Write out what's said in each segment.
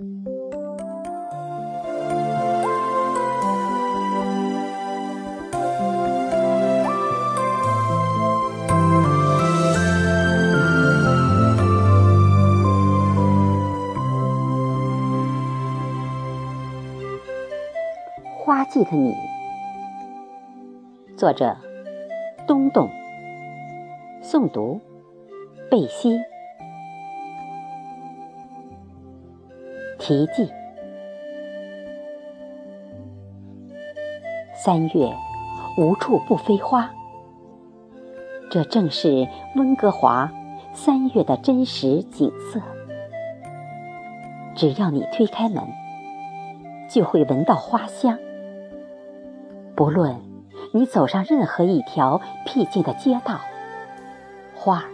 花季的你，作者：东东，诵读：贝西。题记：三月无处不飞花，这正是温哥华三月的真实景色。只要你推开门，就会闻到花香。不论你走上任何一条僻静的街道，花儿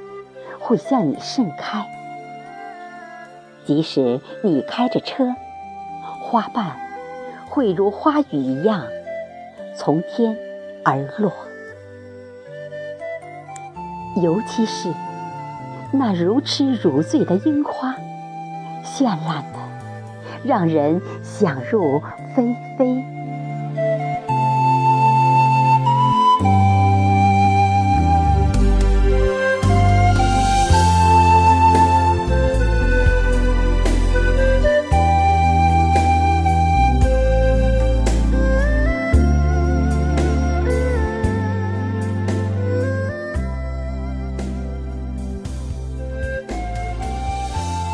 会向你盛开；即使你开着车，花瓣会如花雨一样从天而落。尤其是那如痴如醉的樱花，绚烂的让人想入非非。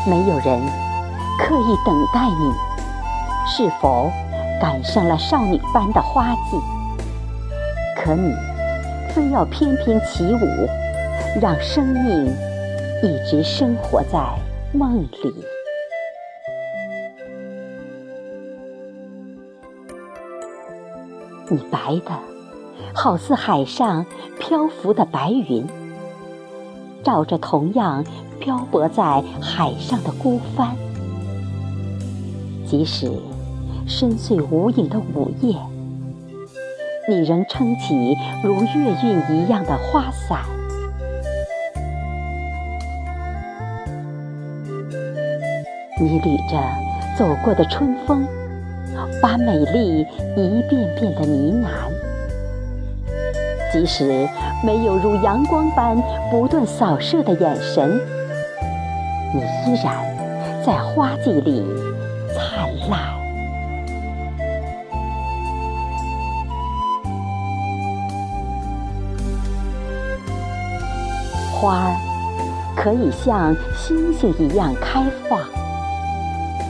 没有人刻意等待你，是否赶上了少女般的花季？可你非要翩翩起舞，让生命一直生活在梦里。你白的好似海上漂浮的白云，照着同样。漂泊在海上的孤帆，即使深邃无影的午夜，你仍撑起如月晕一样的花伞。你捋着走过的春风，把美丽一遍遍的呢喃。即使没有如阳光般不断扫射的眼神。你依然在花季里灿烂。花儿可以像星星一样开放，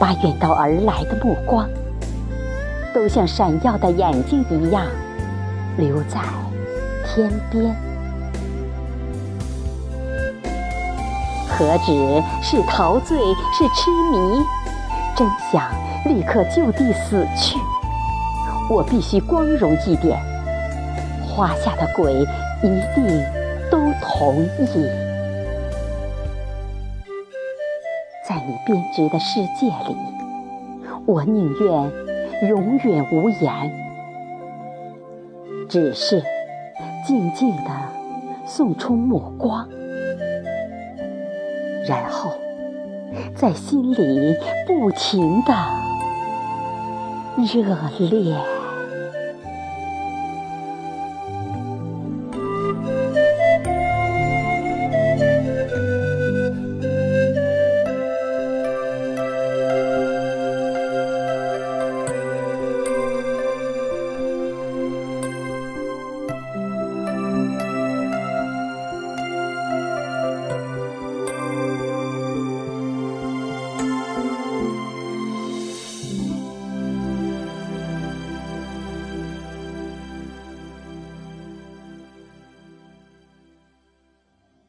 把远道而来的目光，都像闪耀的眼睛一样留在天边。何止是陶醉，是痴迷，真想立刻就地死去。我必须光荣一点，花下的鬼一定都同意。在你编织的世界里，我宁愿永远无言，只是静静地送出目光。然后，在心里不停的热烈。